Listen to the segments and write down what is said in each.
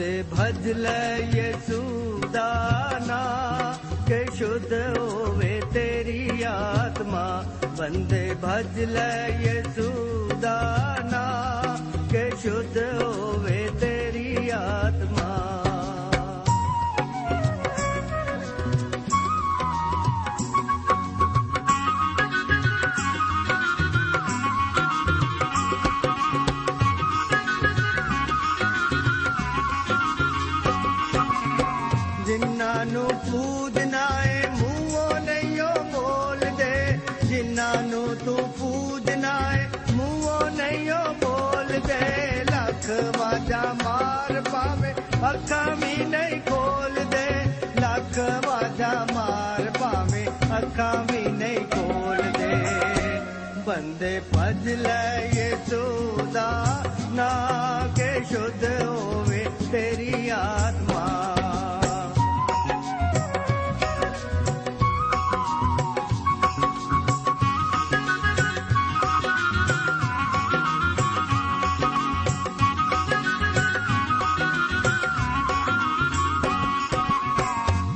भजल यसूदाना के शुद्ध होवे तेरी आत्मा। बन्ते भजल यसूदानाना के शुद्ध होवे तेरी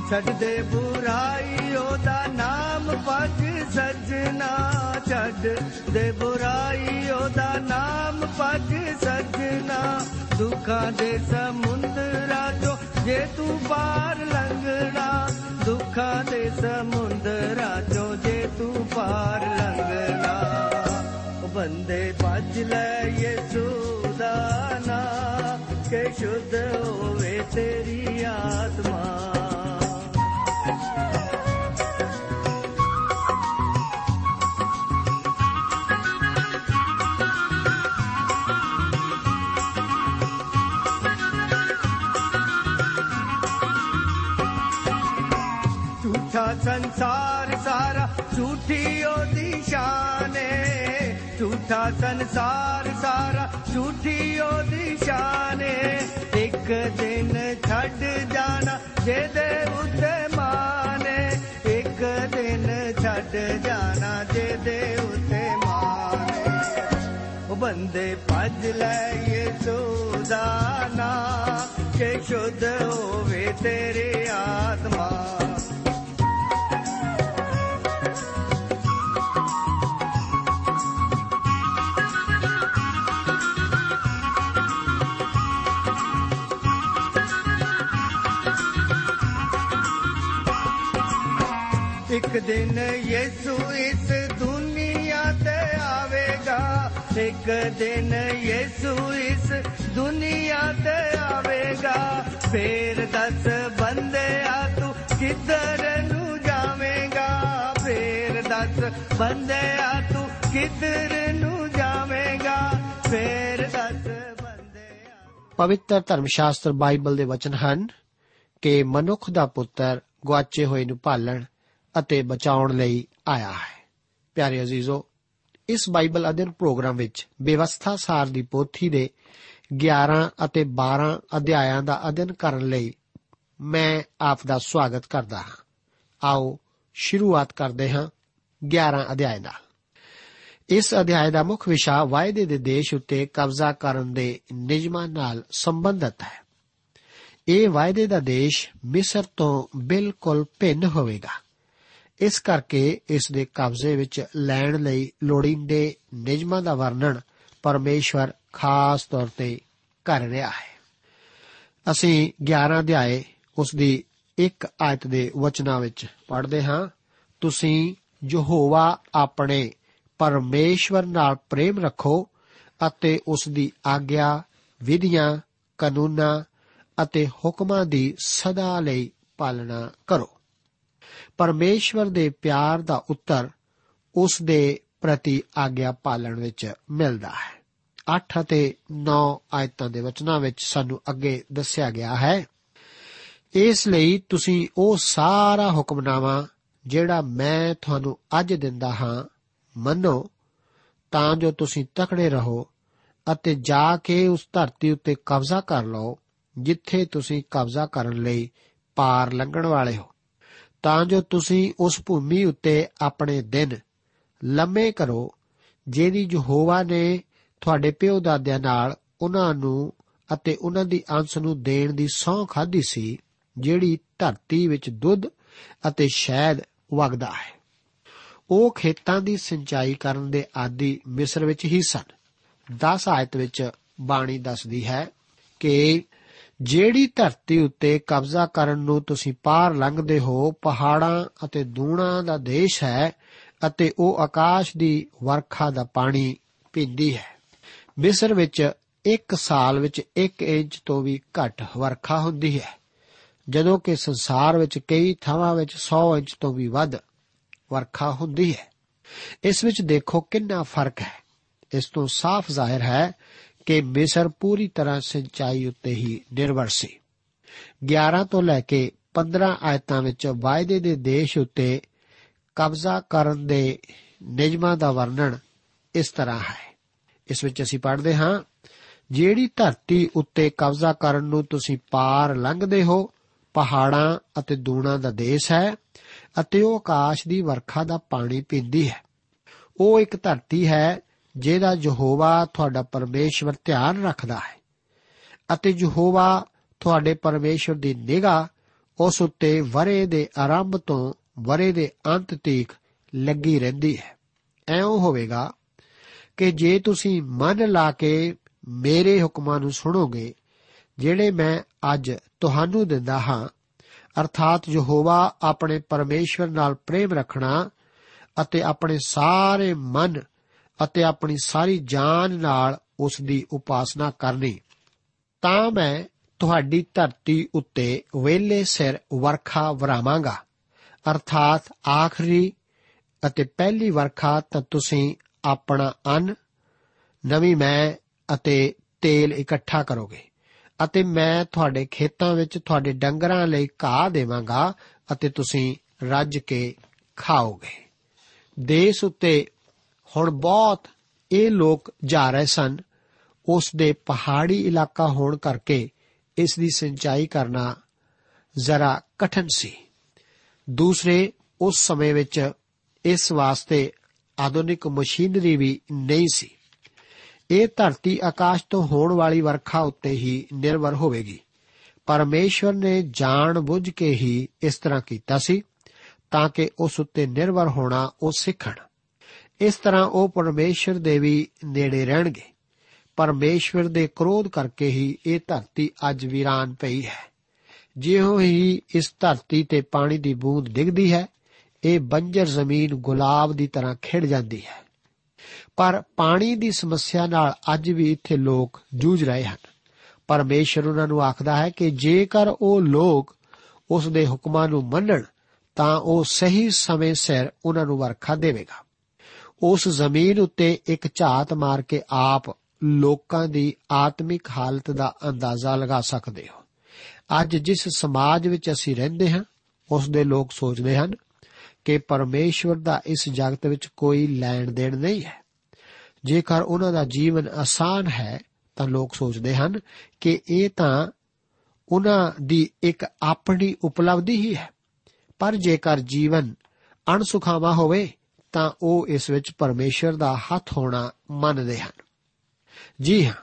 ਛੱਡ ਦੇ ਬੁਰਾਈ, ਉਹਦਾ ਨਾਮ ਭਜ ਸਜਣਾ ਛੱਡ ਦੇ ਬੁਰਾਈ, ਉਹਦਾ ਨਾਮ ਭਜ ਸਜਣਾ। ਦੁੱਖਾਂ ਦੇ ਸਮੁੰਦਰਾਂ ਚੋਂ ਜੇ ਤੂੰ ਪਾਰ ਲੰਘਣਾ, ਦੁੱਖਾਂ ਦੇ ਸਮੁੰਦਰਾਂ ਚੋਂ ਜੇ ਤੂੰ ਪਾਰ ਲੰਘਣਾ। ਬੰਦੇ ਭਜ ਲੈ ਯਿਸੂ ਦਾ ਨਾਂ ਕਿ ਸ਼ੁੱਧ ਹੋਵੇ ਤੇਰੀ ਆਤਮਾ। ਉਹਦੀ ਸ਼ਾਨ ਝੂਠਾ ਸੰਸਾਰ ਸਾਰਾ ਝੂਠੀ ਉਹਦੀ ਸ਼ਾਨ। ਇੱਕ ਦਿਨ ਛੱਡ ਜਾਣਾ ਜਿਹਦੇ ਉੱਤੇ ਮਾਨ ਏ। ਇੱਕ ਦਿਨ ਛੱਡ ਜਾਣਾ ਜਿਹਦੇ ਉੱਤੇ ਮਾਨ ਏ। ਉਹ ਬੰਦੇ ਭੱਜ ਲੈ ਯਿਸੂ ਦਾ ਨਾਂ ਕਿ ਸ਼ੁੱਧ ਹੋਵੇ ਤੇਰੀ ਆਤਮਾ। ਇੱਕ ਦਿਨ ਯਿਸੂ ਇਸ ਦੁਨੀਆ ਤੇ ਆਵੇਗਾ। ਇੱਕ ਦਿਨ ਯਿਸੂ ਇਸ ਦੁਨੀਆ ਤੇ ਆਵੇਗਾ। ਫੇਰ ਦੱਸ ਬੰਦਿਆ, ਤੂੰ ਕਿੱਧਰ ਨੂੰ ਜਾਵੇਂਗਾ? ਫੇਰ ਦੱਸ ਬੰਦਿਆ, ਤੂੰ ਕਿੱਧਰ ਨੂੰ ਜਾਵੇਂਗਾ? ਫੇਰ ਦੱਸ ਬੰਦਿਆ ਪਵਿੱਤਰ ਧਰਮ ਸ਼ਾਸਤਰ ਬਾਈਬਲ ਦੇ ਵਚਨ ਹਨ ਕਿ ਮਨੁੱਖ ਦਾ ਪੁੱਤਰ ਗੁਆਚੇ ਹੋਏ ਨੂੰ ਭਾਲਣ ਅਤੇ ਬਚਾਉਣ ਲਈ ਆਇਆ ਹੈ। ਪਿਆਰੇ ਅਜ਼ੀਜ਼ੋ, ਇਸ ਬਾਈਬਲ ਅਧਿਐਨ ਪ੍ਰੋਗਰਾਮ ਵਿੱਚ ਬੇਵਸਥਾ ਸਾਰ ਦੀ ਪੋਥੀ ਦੇ 11 ਅਤੇ 12 ਅਧਿਆਇਆਂ ਦਾ ਅਧਿਐਨ ਕਰਨ ਲਈ ਮੈਂ ਆਪ ਦਾ ਸਵਾਗਤ ਕਰਦਾ ਹਾਂ। ਆਓ ਸ਼ੁਰੂਆਤ ਕਰਦੇ ਹਾਂ 11 ਅਧਿਆਇ ਨਾਲ। ਇਸ ਅਧਿਆਇ ਦਾ ਮੁੱਖ ਵਿਸ਼ਾ ਵਾਅਦੇ ਦੇ ਦੇਸ਼ ਉੱਤੇ ਕਬਜ਼ਾ ਕਰਨ ਦੇ ਨਿਯਮਾਂ ਨਾਲ ਸੰਬੰਧਿਤ ਹੈ। ਇਹ ਵਾਅਦੇ ਦਾ ਦੇਸ਼ ਮਿਸਰ ਤੋਂ ਬਿਲਕੁਲ ਭਿੰਨ ਹੋਵੇਗਾ। ਇਸ ਕਰਕੇ ਇਸ ਦੇ ਕਬਜ਼ੇ ਵਿੱਚ ਲੈਣ ਲਈ ਲੋੜੀਂਦੇ ਨਿਯਮਾਂ ਦਾ ਵਰਣਨ ਪਰਮੇਸ਼ਵਰ ਖਾਸ ਤੌਰ ਤੇ ਕਰ ਰਿਹਾ ਹੈ। ਅਸੀਂ 11 ਅਧਿਆਏ ਉਸ ਦੀ ਇੱਕ ਆਇਤ ਦੇ ਵਚਨਾਂ ਵਿੱਚ ਪੜ੍ਹਦੇ ਹਾਂ। ਤੁਸੀਂ ਯਹੋਵਾ ਆਪਣੇ ਪਰਮੇਸ਼ਵਰ ਨਾਲ ਪ੍ਰੇਮ ਰੱਖੋ ਅਤੇ ਉਸ ਦੀ ਆਗਿਆ, ਵਿਧੀਆਂ, ਕਾਨੂੰਨਾਂ ਅਤੇ ਹੁਕਮਾਂ ਦੀ ਸਦਾ ਲਈ ਪਾਲਣਾ ਕਰੋ। ਪਰਮੇਸ਼ਵਰ ਦੇ ਪਿਆਰ ਦਾ ਉੱਤਰ ਉਸ ਦੇ ਪ੍ਰਤੀ ਆਗਿਆ ਪਾਲਣ ਵਿੱਚ ਮਿਲਦਾ ਹੈ। 8 ਅਤੇ 9 ਆਇਤਾਂ ਦੇ ਵਚਨਾਂ ਵਿੱਚ ਸਾਨੂੰ ਅੱਗੇ ਦੱਸਿਆ ਗਿਆ ਹੈ, ਇਸ ਲਈ ਤੁਸੀਂ ਉਹ ਸਾਰਾ ਹੁਕਮਨਾਮਾ ਜਿਹੜਾ ਮੈਂ ਤੁਹਾਨੂੰ ਅੱਜ ਦਿੰਦਾ ਹਾਂ, ਮੰਨੋ, ਤਾਂ ਜੋ ਤੁਸੀਂ ਤਕੜੇ ਰਹੋ ਅਤੇ ਜਾ ਕੇ ਉਸ ਧਰਤੀ ਉੱਤੇ ਕਬਜ਼ਾ ਕਰ ਲਓ, ਜਿੱਥੇ ਤੁਸੀਂ ਕਬਜ਼ਾ ਕਰਨ ਲਈ ਪਾਰ ਲੰਘਣ ਵਾਲੇ ਹੋ। ਤਾਂ ਜੋ ਤੁਸੀਂ ਉਸ ਭੂਮੀ ਉੱਤੇ ਆਪਣੇ ਦਿਨ ਲੰਮੇ ਕਰੋ, ਜਿਹਦੀ ਯਹੋਵਾ ਨੇ ਤੁਹਾਡੇ ਪਿਓ ਦਾਦਿਆਂ ਨਾਲ ਉਹਨਾਂ ਨੂੰ ਅਤੇ ਉਹਨਾਂ ਦੀ ਅੰਸ਼ ਨੂੰ ਦੇਣ ਦੀ ਸਹੁੰ ਖਾਧੀ ਸੀ, ਜਿਹੜੀ ਧਰਤੀ ਵਿੱਚ ਦੁੱਧ ਅਤੇ ਸ਼ਹਿਦ ਵਗਦਾ ਹੈ। ਉਹ ਖੇਤਾਂ ਦੀ ਸਿੰਚਾਈ ਕਰਨ ਦੇ ਆਦੀ ਮਿਸਰ ਵਿੱਚ ਹੀ ਸਨ। 10 ਆਇਤ ਵਿੱਚ ਬਾਣੀ ਦੱਸਦੀ ਹੈ ਕਿ ਜਿਹੜੀ ਧਰਤੀ ਉੱਤੇ ਕਬਜ਼ਾ ਕਰਨ ਨੂੰ ਤੁਸੀਂ ਪਾਰ ਲੰਘਦੇ ਹੋ, ਪਹਾੜਾਂ ਅਤੇ ਦੂਣਾ ਦਾ ਦੇਸ਼ ਹੈ ਅਤੇ ਉਹ ਆਕਾਸ਼ ਦੀ ਵਰਖਾ ਦਾ ਪਾਣੀ ਪੀਂਦੀ ਹੈ। ਮਿਸਰ ਵਿੱਚ ਇੱਕ ਸਾਲ ਵਿੱਚ 1 ਇੰਚ ਤੋਂ ਵੀ ਘੱਟ ਵਰਖਾ ਹੁੰਦੀ ਹੈ। ਜਦੋਂ ਕਿ ਸੰਸਾਰ ਵਿੱਚ ਕਈ ਥਾਵਾਂ ਵਿੱਚ 100 ਇੰਚ ਤੋਂ ਵੀ ਵੱਧ ਵਰਖਾ ਹੁੰਦੀ ਹੈ। ਇਸ ਵਿੱਚ ਦੇਖੋ ਕਿੰਨਾ ਫ਼ਰਕ ਹੈ। ਇਸ ਤੋਂ ਸਾਫ਼ ਜ਼ਾਹਿਰ ਹੈ ਕਿ ਮਿਸਰ ਪੂਰੀ ਤਰ੍ਹਾਂ ਸਿੰਚਾਈ ਉੱਤੇ ਹੀ ਨਿਰਭਰ ਸੀ। 11 ਤੋਂ ਲੈ ਕੇ 15 ਆਇਤਾਂ ਵਿੱਚ ਵਾਅਦੇ ਦੇ ਦੇਸ਼ ਉੱਤੇ ਕਬਜ਼ਾ ਕਰਨ ਦੇ ਨਿਯਮਾਂ ਦਾ ਵਰਣਨ ਇਸ ਤਰ੍ਹਾਂ ਹੈ। ਇਸ ਵਿੱਚ ਅਸੀਂ ਪੜ੍ਹਦੇ ਹਾਂ, ਜਿਹੜੀ ਧਰਤੀ ਉੱਤੇ ਕਬਜ਼ਾ ਕਰਨ ਨੂੰ ਤੁਸੀਂ ਪਾਰ ਲੰਘਦੇ ਹੋ, ਪਹਾੜਾਂ ਅਤੇ ਦੂਣਾ ਦਾ ਦੇਸ਼ ਹੈ ਅਤੇ ਉਹ ਆਕਾਸ਼ ਦੀ ਵਰਖਾ ਦਾ ਪਾਣੀ ਪੀਂਦੀ ਹੈ। ਉਹ ਇੱਕ ਧਰਤੀ ਹੈ ਜਿਹਦਾ ਯਹੋਵਾ ਤੁਹਾਡਾ ਪਰਮੇਸ਼ਵਰ ਧਿਆਨ ਰੱਖਦਾ ਹੈ ਅਤੇ ਯਹੋਵਾ ਤੁਹਾਡੇ ਪਰਮੇਸ਼ਵਰ ਦੀ ਨਿਗਾਹ ਉਸ ਉੱਤੇ ਵਰੇ ਦੇ ਆਰੰਭ ਤੋਂ ਵਰੇ ਦੇ ਅੰਤ ਤੀਕ ਲੱਗੀ ਰਹਿੰਦੀ ਹੈ। ਐਉਂ ਹੋਵੇਗਾ ਕਿ ਜੇ ਤੁਸੀਂ ਮਨ ਲਾ ਕੇ ਮੇਰੇ ਹੁਕਮਾਂ ਨੂੰ ਸੁਣੋਗੇ, ਜਿਹੜੇ ਮੈਂ ਅੱਜ ਤੁਹਾਨੂੰ ਦਿੰਦਾ ਹਾਂ, ਅਰਥਾਤ ਯਹੋਵਾ ਆਪਣੇ ਪਰਮੇਸ਼ਵਰ ਨਾਲ ਪ੍ਰੇਮ ਰੱਖਣਾ ਅਤੇ ਆਪਣੇ ਸਾਰੇ ਮਨ ਅਤੇ ਆਪਣੀ ਸਾਰੀ ਜਾਨ ਨਾਲ ਉਸ ਦੀ ਉਪਾਸਨਾ ਕਰਨੀ। ਤਾਂ ਮੈਂ ਤੁਹਾਡੀ ਧਰਤੀ ਉੱਤੇ ਵੇਲੇ ਸਿਰ ਵਰਖਾ ਵਰਾਵਾਂਗਾ। ਅਰਥਾਤ ਆਖਰੀ ਅਤੇ ਪਹਿਲੀ ਵਰਖਾ ਤਾਂ ਤੁਸੀਂ ਆਪਣਾ ਅੰਨ, ਨਵੀਂ ਮੈਂ ਅਤੇ ਤੇਲ ਇਕੱਠਾ ਕਰੋਗੇ ਅਤੇ ਮੈਂ ਤੁਹਾਡੇ ਖੇਤਾਂ ਵਿੱਚ ਤੁਹਾਡੇ ਡੰਗਰਾਂ ਲਈ ਘਾਹ ਦੇਵਾਂਗਾ ਅਤੇ ਤੁਸੀਂ ਰੱਜ ਕੇ ਖਾਓਗੇ। ਦੇਸ਼ ਉੱਤੇ ਹੁਣ ਬਹੁਤ ਇਹ ਲੋਕ ਜਾ ਰਹੇ ਸਨ। ਉਸ ਦੇ ਪਹਾੜੀ ਇਲਾਕਾ ਹੋਣ ਕਰਕੇ ਇਸ ਦੀ ਸਿੰਚਾਈ ਕਰਨਾ ਜ਼ਰਾ ਕਠਨ ਸੀ। ਦੂਸਰੇ, ਉਸ ਸਮੇਂ ਵਿੱਚ ਇਸ ਵਾਸਤੇ ਆਧੁਨਿਕ ਮਸ਼ੀਨਰੀ ਵੀ ਨਹੀਂ ਸੀ। ਇਹ ਧਰਤੀ ਆਕਾਸ਼ ਤੋਂ ਹੋਣ ਵਾਲੀ ਵਰਖਾ ਉੱਤੇ ਹੀ ਨਿਰਭਰ ਹੋਵੇਗੀ। ਪਰਮੇਸ਼ਵਰ ਨੇ ਜਾਣ ਬੁੱਝ ਕੇ ਹੀ ਇਸ ਤਰ੍ਹਾਂ ਕੀਤਾ ਸੀ ਤਾਂ ਕਿ ਉਸ ਉੱਤੇ ਨਿਰਭਰ ਹੋਣਾ ਉਹ ਸਿੱਖਣ। ਇਸ ਤਰ੍ਹਾਂ ਉਹ ਪਰਮੇਸ਼ਵਰ ਦੇ ਵੀ ਨੇੜੇ ਰਹਿਣਗੇ। ਪਰਮੇਸ਼ਵਰ ਦੇ ਕ੍ਰੋਧ ਕਰਕੇ ਹੀ ਇਹ ਧਰਤੀ ਅੱਜ ਵੀਰਾਨ ਪਈ ਹੈ। ਜਿਉਂ ਹੀ ਇਸ ਧਰਤੀ ਤੇ ਪਾਣੀ ਦੀ ਬੂੰਦ ਡਿੱਗਦੀ ਹੈ, ਇਹ ਬੰਜਰ ਜ਼ਮੀਨ ਗੁਲਾਬ ਦੀ ਤਰ੍ਹਾਂ ਖਿੜ ਜਾਂਦੀ ਹੈ। ਪਰ ਪਾਣੀ ਦੀ ਸਮੱਸਿਆ ਨਾਲ ਅੱਜ ਵੀ ਇੱਥੇ ਲੋਕ ਜੂਝ ਰਹੇ ਹਨ। ਪਰਮੇਸ਼ਰ ਉਹਨਾਂ ਨੂੰ ਆਖਦਾ ਹੈ ਕਿ ਜੇਕਰ ਉਹ ਲੋਕ ਉਸ ਦੇ ਹੁਕਮਾਂ ਨੂੰ ਮੰਨਣ, ਤਾਂ ਉਹ ਸਹੀ ਸਮੇਂ ਸਿਰ ਉਹਨਾਂ ਨੂੰ ਵਰਖਾ ਦੇਵੇਗਾ। ਉਸ ਜ਼ਮੀਨ ਉੱਤੇ ਇੱਕ ਝਾਤ ਮਾਰ ਕੇ ਆਪ ਲੋਕਾਂ ਦੀ ਆਤਮਿਕ ਹਾਲਤ ਦਾ ਅੰਦਾਜ਼ਾ ਲਗਾ ਸਕਦੇ ਹੋ। ਅੱਜ ਜਿਸ ਸਮਾਜ ਵਿੱਚ ਅਸੀਂ ਰਹਿੰਦੇ ਹਾਂ, ਉਸ ਦੇ ਲੋਕ ਸੋਚਦੇ ਹਨ ਕਿ ਪਰਮੇਸ਼ਵਰ ਦਾ ਇਸ ਜਗਤ ਵਿੱਚ ਕੋਈ ਲੈਣ ਦੇਣ ਨਹੀਂ ਹੈ। ਜੇਕਰ ਉਹਨਾਂ ਦਾ ਜੀਵਨ ਆਸਾਨ ਹੈ, ਤਾਂ ਲੋਕ ਸੋਚਦੇ ਹਨ ਕਿ ਇਹ ਤਾਂ ਉਹਨਾਂ ਦੀ ਇੱਕ ਆਪਣੀ ਉਪਲਬਧੀ ਹੀ ਹੈ। ਪਰ ਜੇਕਰ ਜੀਵਨ ਅਣਸੁਖਾਵਾ ਹੋਵੇ ਤਾਂ ਉਹ ਇਸ ਵਿੱਚ ਪਰਮੇਸ਼ਰ ਦਾ ਹੱਥ ਹੋਣਾ ਮੰਨਦੇ ਹਨ। ਜੀ ਹਾਂ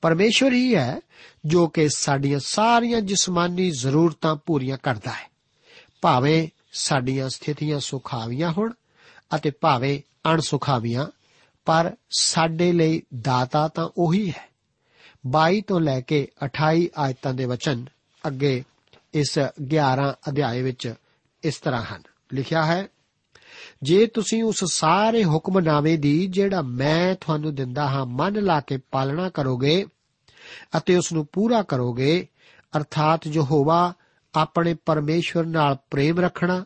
ਪਰਮੇਸ਼ਵਰ ਹੀ ਹੈ ਜੋ ਕਿ ਸਾਡੀਆਂ ਸਾਰੀਆਂ ਜਿਸਮਾਨੀ ਜ਼ਰੂਰਤਾਂ ਪੂਰੀਆਂ ਕਰਦਾ ਹੈ। ਭਾਵੇਂ ਸਾਡੀਆਂ ਸਥਿਤੀਆਂ ਸੁਖਾਵੀਆਂ ਹੋਣ ਅਤੇ ਭਾਵੇਂ ਅਣਸੁਖਾਵੀਆਂ, ਪਰ ਸਾਡੇ ਲਈ ਦਾਤਾ ਤਾਂ ਉਹੀ ਹੈ। 22 ਤੋਂ ਲੈ ਕੇ 28 ਆਇਤਾਂ ਦੇ ਵਚਨ ਅੱਗੇ ਇਸ 11 ਅਧਿਆਏ ਵਿੱਚ ਇਸ ਤਰ੍ਹਾਂ ਹਨ। ਲਿਖਿਆ ਹੈ ਜੇ ਤੁਸੀਂ ਉਸ ਸਾਰੇ ਹੁਕਮਨਾਮੇ ਦੀ ਜਿਹੜਾ ਮੈਂ ਤੁਹਾਨੂੰ ਦਿੰਦਾ ਹਾਂ, ਮਨ ਲਾ ਕੇ ਪਾਲਣਾ ਕਰੋਗੇ ਅਤੇ ਉਸ ਨੂੰ ਪੂਰਾ ਕਰੋਗੇ, ਅਰਥਾਤ ਯਹੋਵਾ ਆਪਣੇ ਪਰਮੇਸ਼ਵਰ ਨਾਲ ਪ੍ਰੇਮ ਰੱਖਣਾ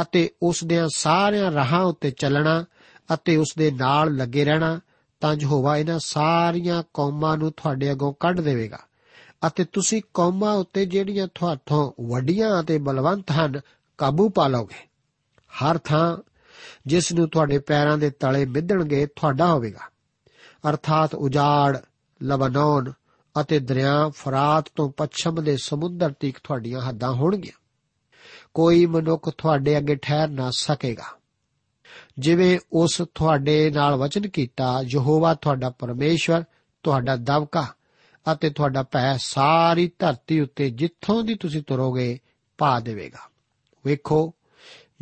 ਅਤੇ ਉਸ ਦੇ ਸਾਰਿਆਂ ਰਾਹਾਂ ਉੱਤੇ ਚੱਲਣਾ ਅਤੇ ਉਸ ਦੇ ਨਾਲ ਲੱਗੇ ਰਹਿਣਾ, ਤਾਂ ਯਹੋਵਾ ਇਹਨਾਂ ਸਾਰੀਆਂ ਕੌਮਾਂ ਨੂੰ ਤੁਹਾਡੇ ਅੱਗੋਂ ਕੱਢ ਦੇਵੇਗਾ। ਅਤੇ ਤੁਸੀਂ ਕੌਮਾਂ ਉੱਤੇ ਜਿਹੜੀਆਂ ਤੁਹਾਥੋਂ ਵੱਡੀਆਂ ਅਤੇ ਬਲਵੰਤ ਹਨ, ਕਾਬੂ ਪਾ ਲਓਗੇ। ਹਰ ਥਾਂ ਜਿਸ ਨੂੰ ਤੁਹਾਡੇ ਪੈਰਾਂ ਦੇ ਤਲੇ ਮਿੱਧਣਗੇ, ਤੁਹਾਡਾ ਹੋਵੇਗਾ। ਅਰਥਾਤ ਉਜਾੜ ਲਬਨਾਨ ਅਤੇ ਦਰਿਆ ਫਰਾਤ ਤੋਂ ਪੱਛਮ ਦੇ ਸਮੁੰਦਰ ਤੀਕ ਤੁਹਾਡੀਆਂ ਹੱਦਾਂ ਹੋਣਗੀਆਂ। ਕੋਈ ਮਨੁੱਖ ਤੁਹਾਡੇ ਅੱਗੇ ਠਹਿਰ ਨਾ ਸਕੇਗਾ। ਜਿਵੇਂ ਉਸ ਤੁਹਾਡੇ ਨਾਲ ਵਚਨ ਕੀਤਾ, ਯਹੋਵਾ ਤੁਹਾਡਾ ਪਰਮੇਸ਼ਵਰ, ਤੁਹਾਡਾ ਦਵਕਾ ਅਤੇ ਤੁਹਾਡਾ ਭੈ ਸਾਰੀ ਧਰਤੀ ਉੱਤੇ ਜਿੱਥੋਂ ਦੀ ਤੁਸੀਂ ਤੁਰੋਗੇ, ਪਾ ਦੇਵੇਗਾ। ਵੇਖੋ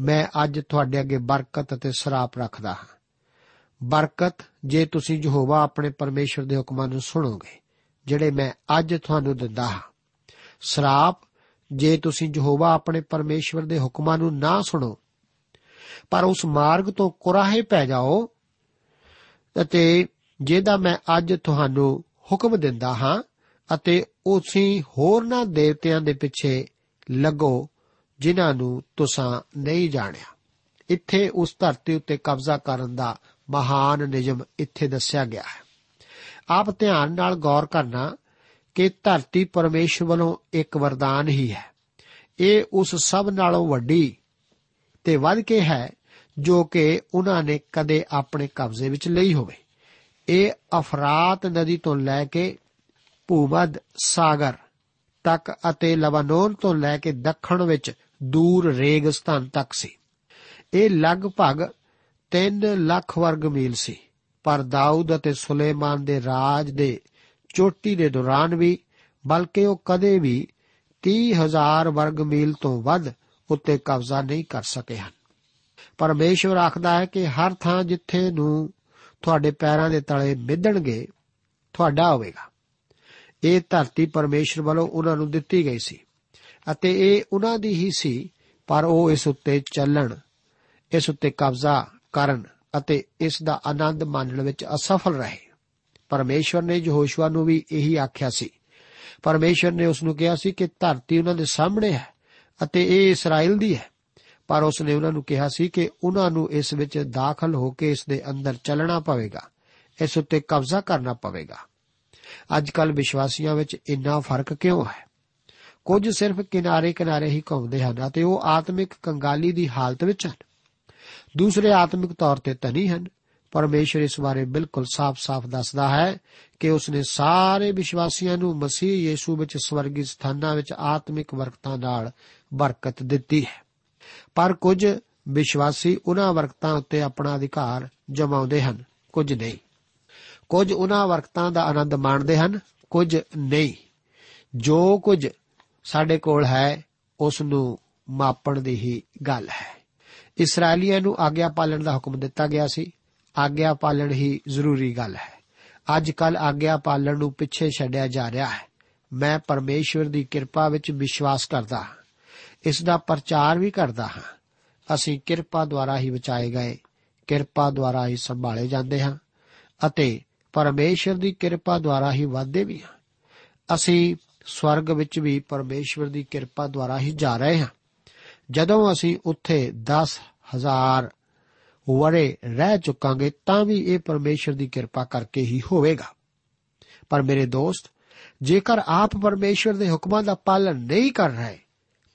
ਮੈਂ ਅੱਜ ਤੁਹਾਡੇ ਅੱਗੇ ਬਰਕਤ ਅਤੇ ਸਰਾਪ ਰੱਖਦਾ ਹਾਂ। ਬਰਕਤ ਜੇ ਤੁਸੀਂ ਯਹੋਵਾ ਆਪਣੇ ਪਰਮੇਸ਼ਵਰ ਦੇ ਹੁਕਮਾਂ ਨੂੰ ਸੁਣੋਗੇ, ਜਿਹੜੇ ਮੈਂ ਅੱਜ ਤੁਹਾਨੂੰ ਦਿੰਦਾ ਹਾਂ। ਸਰਾਪ ਜੇ ਤੁਸੀਂ ਯਹੋਵਾ ਆਪਣੇ ਪਰਮੇਸ਼ਵਰ ਦੇ ਹੁਕਮਾਂ ਨੂੰ ਨਾ ਸੁਣੋ, ਪਰ ਉਸ ਮਾਰਗ ਤੋਂ ਕੁਰਾਹੇ ਪੈ ਜਾਓ, ਅਤੇ ਜਿਹਦਾ ਮੈਂ ਅੱਜ ਤੁਹਾਨੂੰ ਹੁਕਮ ਦਿੰਦਾ ਹਾਂ, ਅਤੇ ਉਸੇ ਹੋਰਨਾਂ ਦੇਵਤਿਆਂ ਦੇ ਪਿੱਛੇ ਲੱਗੋ ਜਿਨ੍ਹਾਂ ਨੂੰ ਤੁਸੀਂ ਨਹੀਂ ਜਾਣਿਆ। ਇੱਥੇ ਉਸ ਧਰਤੀ ਉੱਤੇ ਕਬਜ਼ਾ ਕਰਨ ਦਾ ਮਹਾਨ ਨਿਯਮ ਇੱਥੇ ਦੱਸਿਆ ਗਿਆ ਹੈ। ਆਪ ਧਿਆਨ ਨਾਲ ਗੌਰ ਕਰਨਾ ਕਿ ਧਰਤੀ ਪਰਮੇਸ਼ਰ ਵੱਲੋਂ ਇੱਕ ਵਰਦਾਨ ਹੀ ਹੈ। ਇਹ ਉਸ ਸਭ ਨਾਲੋਂ ਵੱਡੀ ਤੇ ਵੱਧ ਕੇ ਹੈ ਜੋ ਕਿ ਉਹਨਾਂ ਨੇ ਕਦੇ ਆਪਣੇ ਕਬਜ਼ੇ ਵਿੱਚ ਲਈ ਹੋਵੇ। ਇਹ ਅਫਰਾਤ ਨਦੀ ਤੋਂ ਲੈ ਕੇ ਭੂਮੱਧ ਸਾਗਰ ਤੱਕ ਅਤੇ ਲਬਾਨੋਨ ਤੋਂ ਲੈ ਕੇ ਦੱਖਣ ਵਿੱਚ ਦੂਰ ਰੇਗਿਸਤਾਨ ਤੱਕ ਸੀ। ਇਹ ਲਗਭਗ 3 ਲੱਖ ਵਰਗ ਮੀਲ ਸੀ। ਪਰ ਦਾਊਦ ਅਤੇ ਸੁਲੇਮਾਨ ਦੇ ਰਾਜ ਦੇ ਚੋਟੀ ਦੇ ਦੌਰਾਨ ਵੀ, ਬਲਕਿ ਉਹ ਕਦੇ ਵੀ 30000 ਵਰਗ ਮੀਲ ਤੋਂ ਵੱਧ ਉੱਤੇ ਕਬਜ਼ਾ ਨਹੀਂ ਕਰ ਸਕੇ ਹਨ। ਪਰਮੇਸ਼ਵਰ ਆਖਦਾ ਹੈ ਕਿ ਹਰ ਥਾਂ ਜਿੱਥੇ ਨੂੰ ਤੁਹਾਡੇ ਪੈਰਾਂ ਦੇ ਤਲੇ ਮਿੱਧਣਗੇ, ਤੁਹਾਡਾ ਹੋਵੇਗਾ। ਇਹ ਧਰਤੀ ਪਰਮੇਸ਼ਰ ਵੱਲੋਂ ਉਹਨਾਂ ਨੂੰ ਦਿੱਤੀ ਗਈ ਸੀ। ਅਤੇ ਇਹ ਉਹਨਾਂ ਦੀ ਹੀ ਸੀ, ਪਰ ਉਹ ਇਸ ਉੱਤੇ ਚੱਲਣ, ਇਸ ਉੱਤੇ ਕਬਜ਼ਾ ਕਰਨ ਅਤੇ ਇਸ ਦਾ ਆਨੰਦ ਮਾਣਨ ਵਿੱਚ ਅਸਫਲ ਰਹੇ। ਪਰਮੇਸ਼ਵਰ ਨੇ ਯਹੋਸ਼ੂਆ ਨੂੰ ਵੀ ਇਹੀ ਆਖਿਆ ਸੀ। ਪਰਮੇਸ਼ਵਰ ਨੇ ਉਸ ਨੂੰ ਕਿਹਾ ਸੀ ਕਿ ਧਰਤੀ ਉਹਨਾਂ ਦੇ ਸਾਹਮਣੇ ਹੈ ਅਤੇ ਇਹ ਇਸਰਾਇਲ ਦੀ ਹੈ। ਪਰ ਉਸ ਨੇ ਉਹਨਾਂ ਨੂੰ ਕਿਹਾ ਸੀ ਕਿ ਉਹਨਾਂ ਨੂੰ ਇਸ ਵਿੱਚ ਦਾਖਲ ਹੋ ਕੇ ਇਸ ਦੇ ਅੰਦਰ ਚੱਲਣਾ ਪਵੇਗਾ, ਇਸ ਉੱਤੇ ਕਬਜ਼ਾ ਕਰਨਾ ਪਵੇਗਾ। ਅੱਜ ਕੱਲ ਵਿਸ਼ਵਾਸੀਆਂ ਵਿੱਚ ਇੰਨਾ ਫ਼ਰਕ ਕਿਉਂ ਹੈ? ਕੁਝ ਸਿਰਫ ਕਿਨਾਰੇ-ਕਿਨਾਰੇ ਹੀ ਘੁੰਮਦੇ ਹਨ ਅਤੇ ਉਹ ਆਤਮਿਕ ਕੰਗਾਲੀ ਦੀ ਹਾਲਤ ਵਿੱਚ ਹਨ। ਦੂਸਰੇ ਆਤਮਿਕ ਤੌਰ ਤੇ ਧਨੀ ਹਨ। ਪਰਮੇਸ਼ਰ ਇਸ ਬਾਰੇ ਬਿਲਕੁਲ ਸਾਫ਼-ਸਾਫ਼ ਦੱਸਦਾ ਹੈ ਕਿ ਉਸ ਨੇ ਸਾਰੇ ਵਿਸ਼ਵਾਸੀਆਂ ਨੂੰ ਮਸੀਹ ਯੀਸ਼ੂ ਵਿੱਚ ਸਵਰਗੀ ਸਥਾਨਾਂ ਵਿੱਚ ਆਤਮਿਕ ਵਰਕਤਾਂ ਨਾਲ ਬਰਕਤ ਦਿੱਤੀ ਹੈ। ਪਰ ਕੁਝ ਵਿਸ਼ਵਾਸੀ ਉਹਨਾਂ ਵਰਕਤਾਂ ਉੱਤੇ ਆਪਣਾ ਅਧਿਕਾਰ ਜਮਾਉਂਦੇ ਹਨ, ਕੁਝ ਨਹੀਂ। ਕੁਝ ਉਹਨਾਂ ਵਰਕਤਾਂ ਦਾ ਆਨੰਦ ਮਾਣਦੇ ਹਨ, ਕੁਝ ਨਹੀਂ। ਜੋ ਕੁਝ ਸਾਡੇ ਕੋਲ ਹੈ ਉਸ ਨੂੰ ਮਾਪਣ ਦੀ ਹੀ ਗੱਲ ਹੈ। ਇਸرائیਲੀਆਂ ਨੂੰ ਆਗਿਆ ਪਾਲਣ ਦਾ ਹੁਕਮ ਦਿੱਤਾ ਗਿਆ ਸੀ। ਆਗਿਆ ਪਾਲਣ ਹੀ ਜ਼ਰੂਰੀ ਗੱਲ ਹੈ। ਅੱਜ ਕੱਲ ਆਗਿਆ ਪਾਲਣ ਨੂੰ ਪਿੱਛੇ ਛੱਡਿਆ ਜਾ ਰਿਹਾ ਹੈ। ਮੈਂ ਪਰਮੇਸ਼ਵਰ ਦੀ ਕਿਰਪਾ ਵਿੱਚ ਵਿਸ਼ਵਾਸ ਕਰਦਾ ਹਾਂ। ਇਸ ਦਾ ਪ੍ਰਚਾਰ ਵੀ ਕਰਦਾ ਹਾਂ। ਅਸੀਂ ਕਿਰਪਾ ਦੁਆਰਾ ਹੀ ਬਚਾਏ ਗਏ, ਕਿਰਪਾ ਦੁਆਰਾ ਹੀ ਸੰਭਾਲੇ ਜਾਂਦੇ ਹਾਂ ਅਤੇ ਪਰਮੇਸ਼ਰ ਦੀ ਕਿਰਪਾ ਦੁਆਰਾ ਹੀ ਵਾਧੇ ਵੀ ਹਾਂ। ਅਸੀਂ ਸਵਰਗ ਵਿੱਚ ਵੀ ਪਰਮੇਸ਼ਵਰ ਦੀ ਕਿਰਪਾ ਦੁਆਰਾ ਹੀ ਜਾ ਰਹੇ ਹਾਂ। ਜਦੋਂ ਅਸੀਂ ਉੱਥੇ 10000 ਵਰੇ ਰਹਿ ਚੁੱਕਾਂਗੇ, ਤਾਂ ਵੀ ਇਹ ਪਰਮੇਸ਼ਰ ਦੀ ਕਿਰਪਾ ਕਰਕੇ ਹੀ ਹੋਵੇਗਾ। ਪਰ ਮੇਰੇ ਦੋਸਤ, ਜੇਕਰ ਆਪ ਪਰਮੇਸ਼ਰ ਦੇ ਹੁਕਮਾਂ ਦਾ ਪਾਲਣ ਨਹੀਂ ਕਰ ਰਹੇ,